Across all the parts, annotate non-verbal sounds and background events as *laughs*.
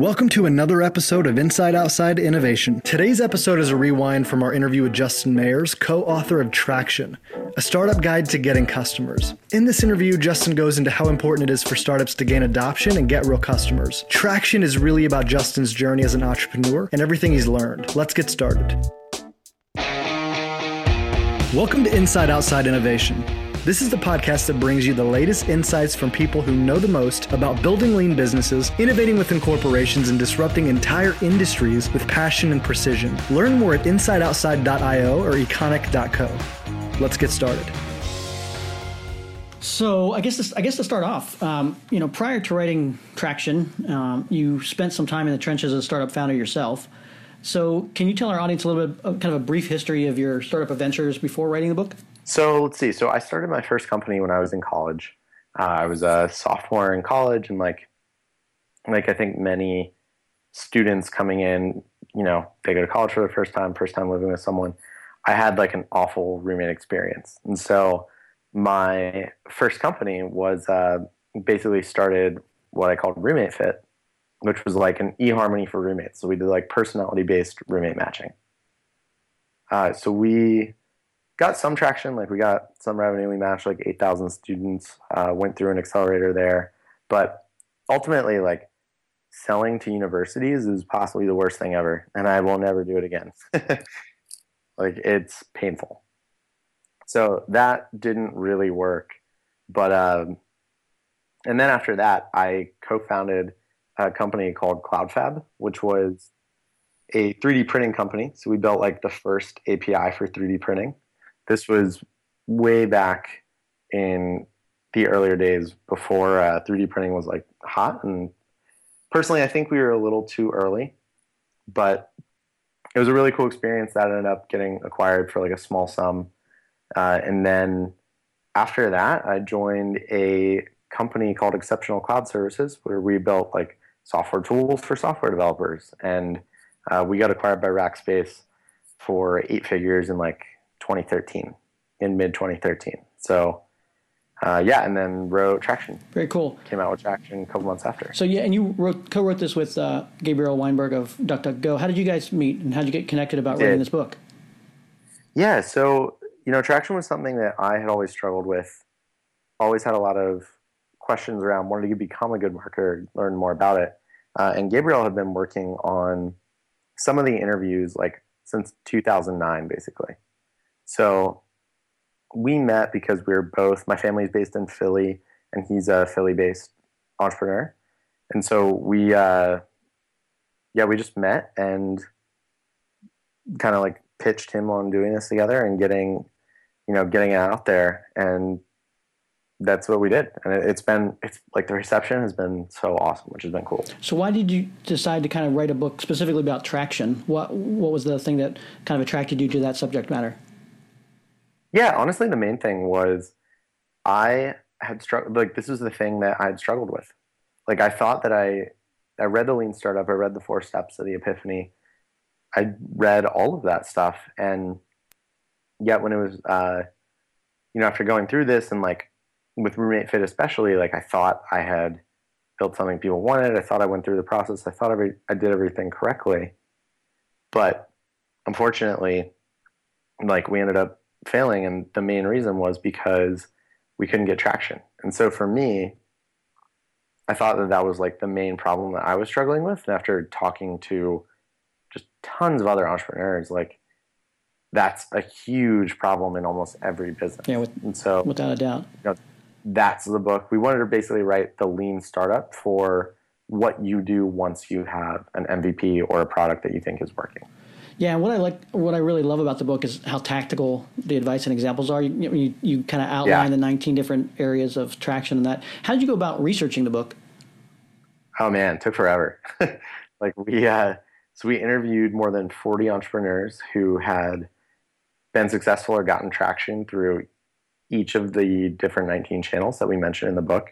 Welcome to another episode of Inside Outside Innovation. Today's episode is a rewind from our interview with Justin Mares, co author of Traction, a startup guide to getting customers. In this interview, Justin goes into how important it is for startups to gain adoption and get real customers. Traction is really about Justin's journey as an entrepreneur and everything he's learned. Let's get started. Welcome to Inside Outside Innovation. This is the podcast that brings you the latest insights from people who know the most about building lean businesses, innovating within corporations, and disrupting entire industries with passion and precision. Learn more at insideoutside.io or econic.co. Let's get started. So I guess I guess to start off, um, you know, prior to writing Traction, um, you spent some time in the trenches as a startup founder yourself. So can you tell our audience a little bit, of, kind of a brief history of your startup adventures before writing the book? So let's see. So I started my first company when I was in college. Uh, I was a sophomore in college, and like, like I think many students coming in, you know, they go to college for the first time, first time living with someone. I had like an awful roommate experience, and so my first company was uh, basically started what I called Roommate Fit, which was like an eHarmony for roommates. So we did like personality based roommate matching. Uh, so we got some traction. Like we got some revenue. We matched like 8,000 students, uh, went through an accelerator there. But ultimately, like selling to universities is possibly the worst thing ever. And I will never do it again. *laughs* like it's painful. So that didn't really work. But, um, and then after that, I co founded a company called CloudFab, which was a 3D printing company. So we built like the first API for 3D printing. This was way back in the earlier days before uh, 3D printing was like hot. And personally, I think we were a little too early, but it was a really cool experience that ended up getting acquired for like a small sum. Uh, and then after that, I joined a company called Exceptional Cloud Services, where we built like software tools for software developers. And uh, we got acquired by Rackspace for eight figures in like 2013, in mid 2013. So, uh, yeah, and then wrote Traction. Very cool. Came out with Traction a couple months after. So yeah, and you wrote co-wrote this with uh, Gabriel Weinberg of DuckDuckGo. How did you guys meet, and how did you get connected about Did. writing this book? Yeah, so you know, Traction was something that I had always struggled with. Always had a lot of questions around wanted to become a good marketer, learn more about it. Uh, and Gabriel had been working on some of the interviews like since 2009, basically. So we met because we are both, my family is based in Philly and he's a Philly based entrepreneur. And so we, uh, yeah, we just met and kind of like pitched him on doing this together and getting, you know, getting it out there. And that's what we did. And it, has been, it's like the reception has been so awesome, which has been cool. So why did you decide to kind of write a book specifically about traction? What, what was the thing that kind of attracted you to that subject matter? Yeah, honestly, the main thing was I had struggled. Like this was the thing that I had struggled with. Like I thought that I, I read the Lean Startup, I read the Four Steps of the Epiphany, I read all of that stuff, and yet when it was, uh, you know, after going through this and like with Roommate Fit especially, like I thought I had built something people wanted. I thought I went through the process. I thought every I did everything correctly, but unfortunately, like we ended up failing, and the main reason was because we couldn't get traction. And so for me, I thought that that was like the main problem that I was struggling with. And after talking to just tons of other entrepreneurs, like that's a huge problem in almost every business. Yeah, with, and so without a doubt, you know, that's the book. We wanted to basically write the lean startup for what you do once you have an MVP or a product that you think is working. Yeah, what I like, what I really love about the book is how tactical the advice and examples are. You you, you kind of outline yeah. the 19 different areas of traction and that. How did you go about researching the book? Oh man, it took forever. *laughs* like we, uh, so we interviewed more than 40 entrepreneurs who had been successful or gotten traction through each of the different 19 channels that we mentioned in the book.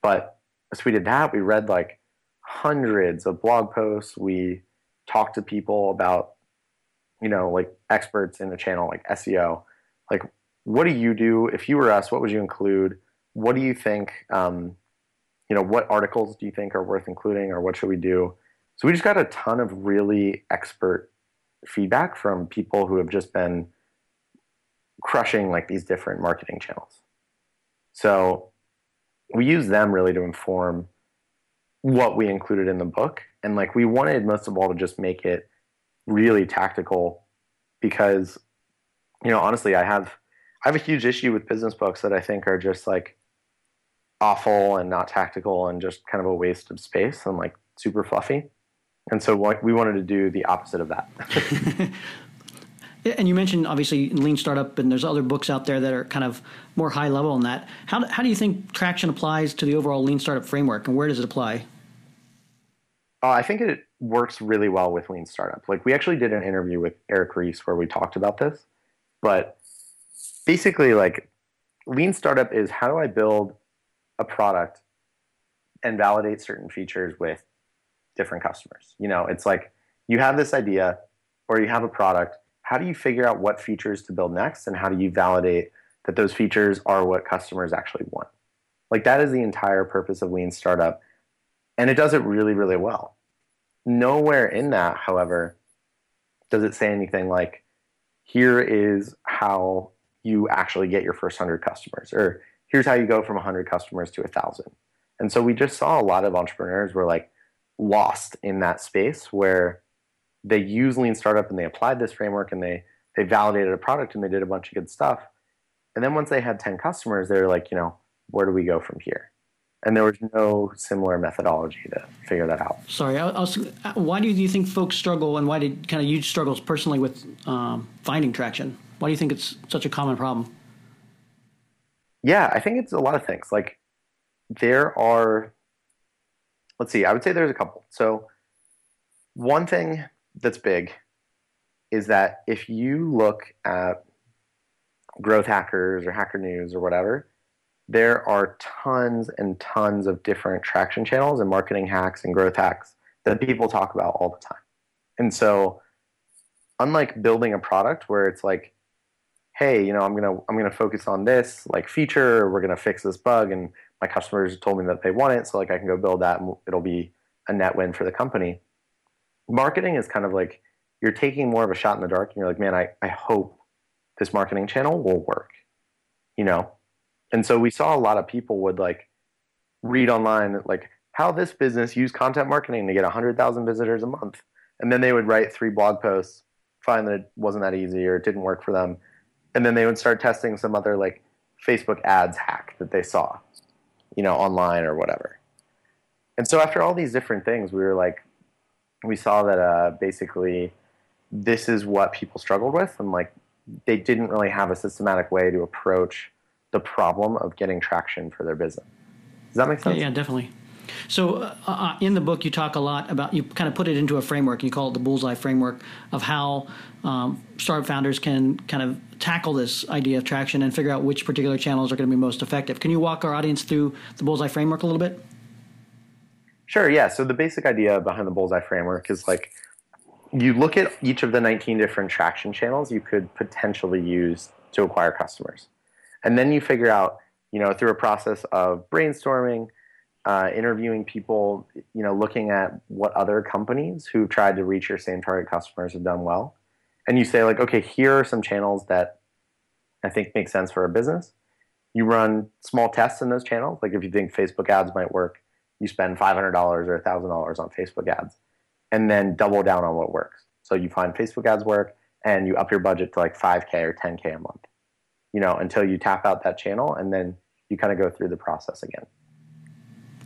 But as we did that, we read like hundreds of blog posts. We talked to people about you know, like experts in a channel like SEO, like what do you do if you were us? What would you include? What do you think? Um, you know, what articles do you think are worth including, or what should we do? So we just got a ton of really expert feedback from people who have just been crushing like these different marketing channels. So we use them really to inform what we included in the book. And like we wanted most of all to just make it really tactical because, you know, honestly, I have I have a huge issue with business books that I think are just like awful and not tactical and just kind of a waste of space and like super fluffy. And so what we wanted to do the opposite of that. *laughs* And you mentioned obviously Lean Startup, and there's other books out there that are kind of more high level on that. How, how do you think traction applies to the overall Lean Startup framework, and where does it apply? Uh, I think it works really well with Lean Startup. Like we actually did an interview with Eric Ries where we talked about this, but basically, like Lean Startup is how do I build a product and validate certain features with different customers. You know, it's like you have this idea or you have a product how do you figure out what features to build next and how do you validate that those features are what customers actually want like that is the entire purpose of lean startup and it does it really really well nowhere in that however does it say anything like here is how you actually get your first 100 customers or here's how you go from 100 customers to 1000 and so we just saw a lot of entrepreneurs were like lost in that space where they use lean startup and they applied this framework and they they validated a product and they did a bunch of good stuff. And then once they had 10 customers they were like you know where do we go from here and there was no similar methodology to figure that out. Sorry I, I was, why do you think folks struggle and why did kind of you struggles personally with um, finding traction? Why do you think it's such a common problem? Yeah i think it's a lot of things. Like there are let's see i would say there's a couple. So one thing that's big is that if you look at growth hackers or hacker news or whatever there are tons and tons of different traction channels and marketing hacks and growth hacks that people talk about all the time and so unlike building a product where it's like hey you know i'm going to i'm going to focus on this like feature we're going to fix this bug and my customers told me that they want it so like i can go build that and it'll be a net win for the company marketing is kind of like you're taking more of a shot in the dark and you're like, man, I, I hope this marketing channel will work, you know? And so we saw a lot of people would like read online, like how this business used content marketing to get 100,000 visitors a month. And then they would write three blog posts, find that it wasn't that easy or it didn't work for them. And then they would start testing some other like Facebook ads hack that they saw, you know, online or whatever. And so after all these different things, we were like, we saw that uh, basically this is what people struggled with, and like they didn't really have a systematic way to approach the problem of getting traction for their business. Does that make sense? Yeah, yeah definitely. So uh, uh, in the book, you talk a lot about you kind of put it into a framework. You call it the bullseye framework of how um, startup founders can kind of tackle this idea of traction and figure out which particular channels are going to be most effective. Can you walk our audience through the bullseye framework a little bit? Sure, yeah. So the basic idea behind the bullseye framework is like you look at each of the 19 different traction channels you could potentially use to acquire customers. And then you figure out, you know, through a process of brainstorming, uh, interviewing people, you know, looking at what other companies who've tried to reach your same target customers have done well. And you say, like, okay, here are some channels that I think make sense for a business. You run small tests in those channels. Like if you think Facebook ads might work, you spend $500 or $1,000 on Facebook ads and then double down on what works. So you find Facebook ads work and you up your budget to like 5K or 10K a month, you know, until you tap out that channel and then you kind of go through the process again.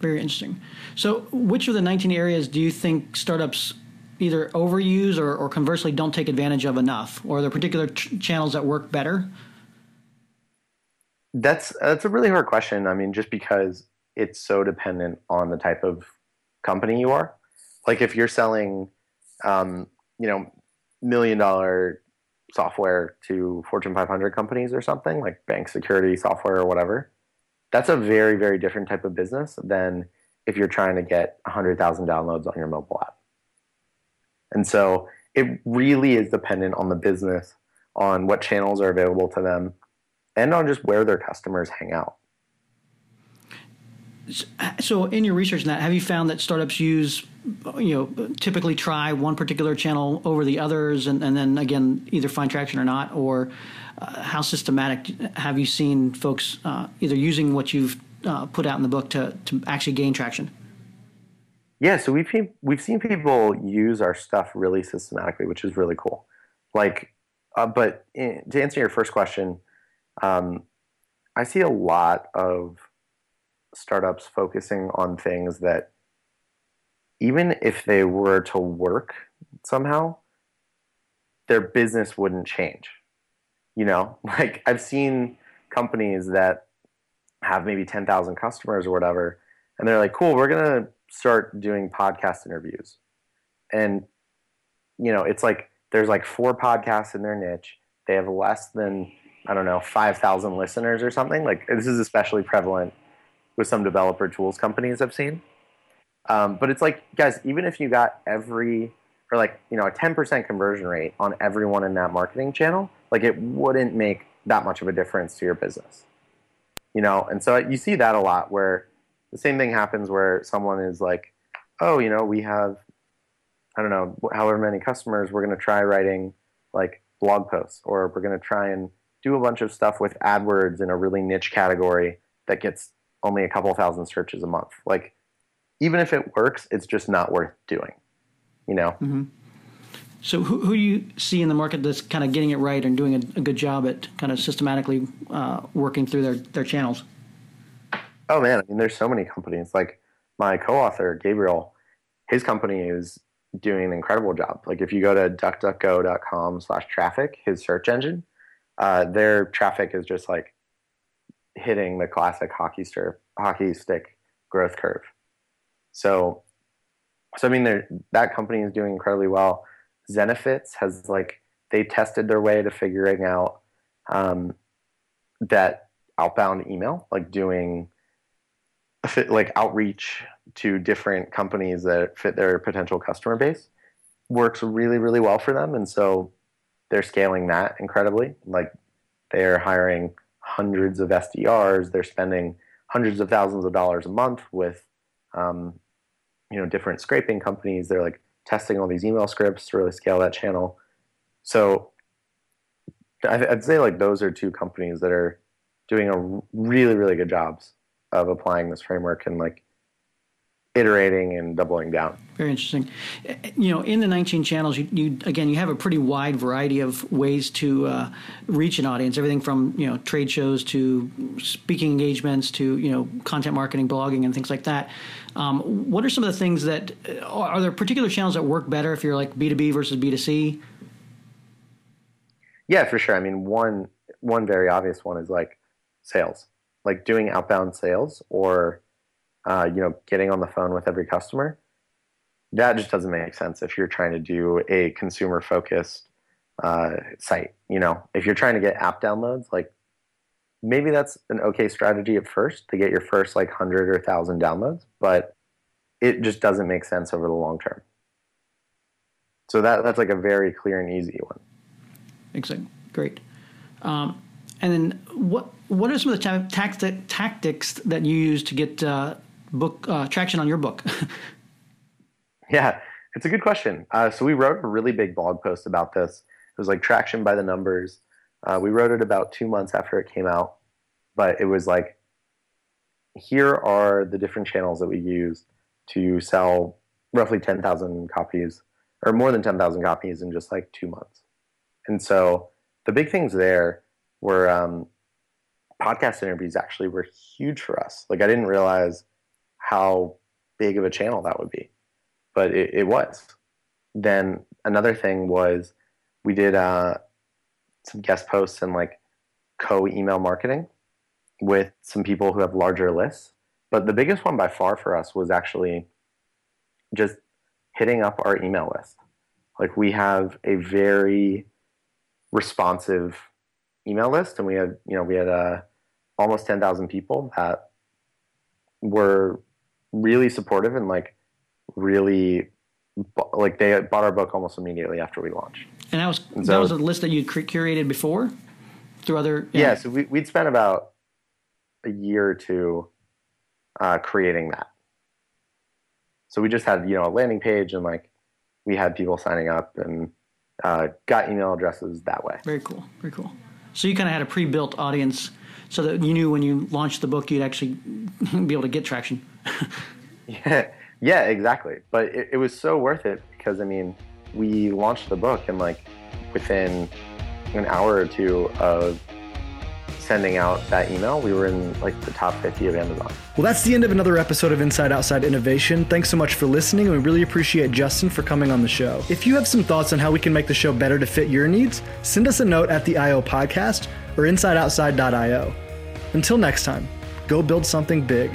Very interesting. So, which of the 19 areas do you think startups either overuse or, or conversely don't take advantage of enough? Or are there particular ch- channels that work better? That's that's a really hard question. I mean, just because it's so dependent on the type of company you are. Like if you're selling, um, you know, million dollar software to Fortune 500 companies or something like bank security software or whatever, that's a very very different type of business than if you're trying to get 100,000 downloads on your mobile app. And so it really is dependent on the business, on what channels are available to them, and on just where their customers hang out. So, in your research that, have you found that startups use you know typically try one particular channel over the others, and, and then again either find traction or not, or uh, how systematic have you seen folks uh, either using what you've uh, put out in the book to to actually gain traction? Yeah, so we've we've seen people use our stuff really systematically, which is really cool. Like, uh, but in, to answer your first question, um, I see a lot of startups focusing on things that even if they were to work somehow, their business wouldn't change. You know, *laughs* like I've seen companies that have maybe 10,000 customers or whatever, and they're like, cool, we're going to start doing podcast interviews. And, you know, it's like there's like four podcasts in their niche. They have less than, I don't know, 5,000 listeners or something. Like this is especially prevalent with some developer tools companies I've seen. Um, but it's like, guys, even if you got every, or like, you know, a 10% conversion rate on everyone in that marketing channel, like it wouldn't make that much of a difference to your business. You know, and so you see that a lot where the same thing happens where someone is like, oh, you know, we have, I don't know, however many customers, we're going to try writing like blog posts, or we're going to try and do a bunch of stuff with AdWords in a really niche category that gets only a couple thousand searches a month. Like, even if it works, it's just not worth doing, you know? Mm-hmm. So, who, who do you see in the market that's kind of getting it right and doing a, a good job at kind of systematically uh, working through their, their channels? Oh man, I mean, there's so many companies. Like my co-author Gabriel, his company is doing an incredible job. Like if you go to duckduckgo.com/traffic, his search engine, uh, their traffic is just like hitting the classic hockey stick hockey stick growth curve. So, so I mean, that company is doing incredibly well. Zenefits has like they tested their way to figuring out um, that outbound email, like doing like outreach to different companies that fit their potential customer base works really really well for them. And so they're scaling that incredibly. Like they're hiring hundreds of sdrs they're spending hundreds of thousands of dollars a month with um, you know different scraping companies. They're like testing all these email scripts to really scale that channel. So i'd say like those are two companies that are doing a really really good jobs of applying this framework and like iterating and doubling down. Very interesting. You know, in the 19 channels, you, you again, you have a pretty wide variety of ways to uh, reach an audience. Everything from you know trade shows to speaking engagements to you know content marketing, blogging, and things like that. Um, what are some of the things that uh, are there particular channels that work better if you're like B2B versus B2C? Yeah, for sure. I mean, one one very obvious one is like sales like doing outbound sales or uh, you know getting on the phone with every customer that just doesn't make sense if you're trying to do a consumer focused uh, site you know? If you're trying to get app downloads like maybe that's an okay strategy at first to get your first like 100 or 1000 downloads but it just doesn't make sense over the long term. So that that's like a very clear and easy one. Exactly great. Um, and then what what are some of the ta- tactics that you use to get uh, book uh, traction on your book? *laughs* yeah, it's a good question. Uh, so we wrote a really big blog post about this. It was like traction by the numbers. Uh, we wrote it about two months after it came out, but it was like, here are the different channels that we use to sell roughly 10,000 copies or more than 10,000 copies in just like two months. And so the big things there were um, podcast interviews actually were huge for us. Like I didn't realize how big of a channel that would be, but it, it was. Then another thing was we did uh, some guest posts and like co email marketing with some people who have larger lists. But the biggest one by far for us was actually just hitting up our email list. Like we have a very responsive email list, and we had you know we had uh, almost ten thousand people that were really supportive and like really like they bought our book almost immediately after we launched. And that was so, that was a list that you curated before through other. Yeah, yeah so we, would spent about a year or two uh, creating that. so we just had you know a landing page and like we had people signing up and uh, got email addresses that way. Very cool. Very cool. So you kind of had a pre-built audience, so that you knew when you launched the book, you'd actually *laughs* be able to get traction. *laughs* yeah, yeah, exactly. But it, it was so worth it because I mean, we launched the book and like within an hour or two of sending out that email, we were in like the top 50 of Amazon. Well, that's the end of another episode of Inside Outside Innovation. Thanks so much for listening, and we really appreciate Justin for coming on the show. If you have some thoughts on how we can make the show better to fit your needs, send us a note at the IO podcast or insideoutside.io. Until next time, go build something big.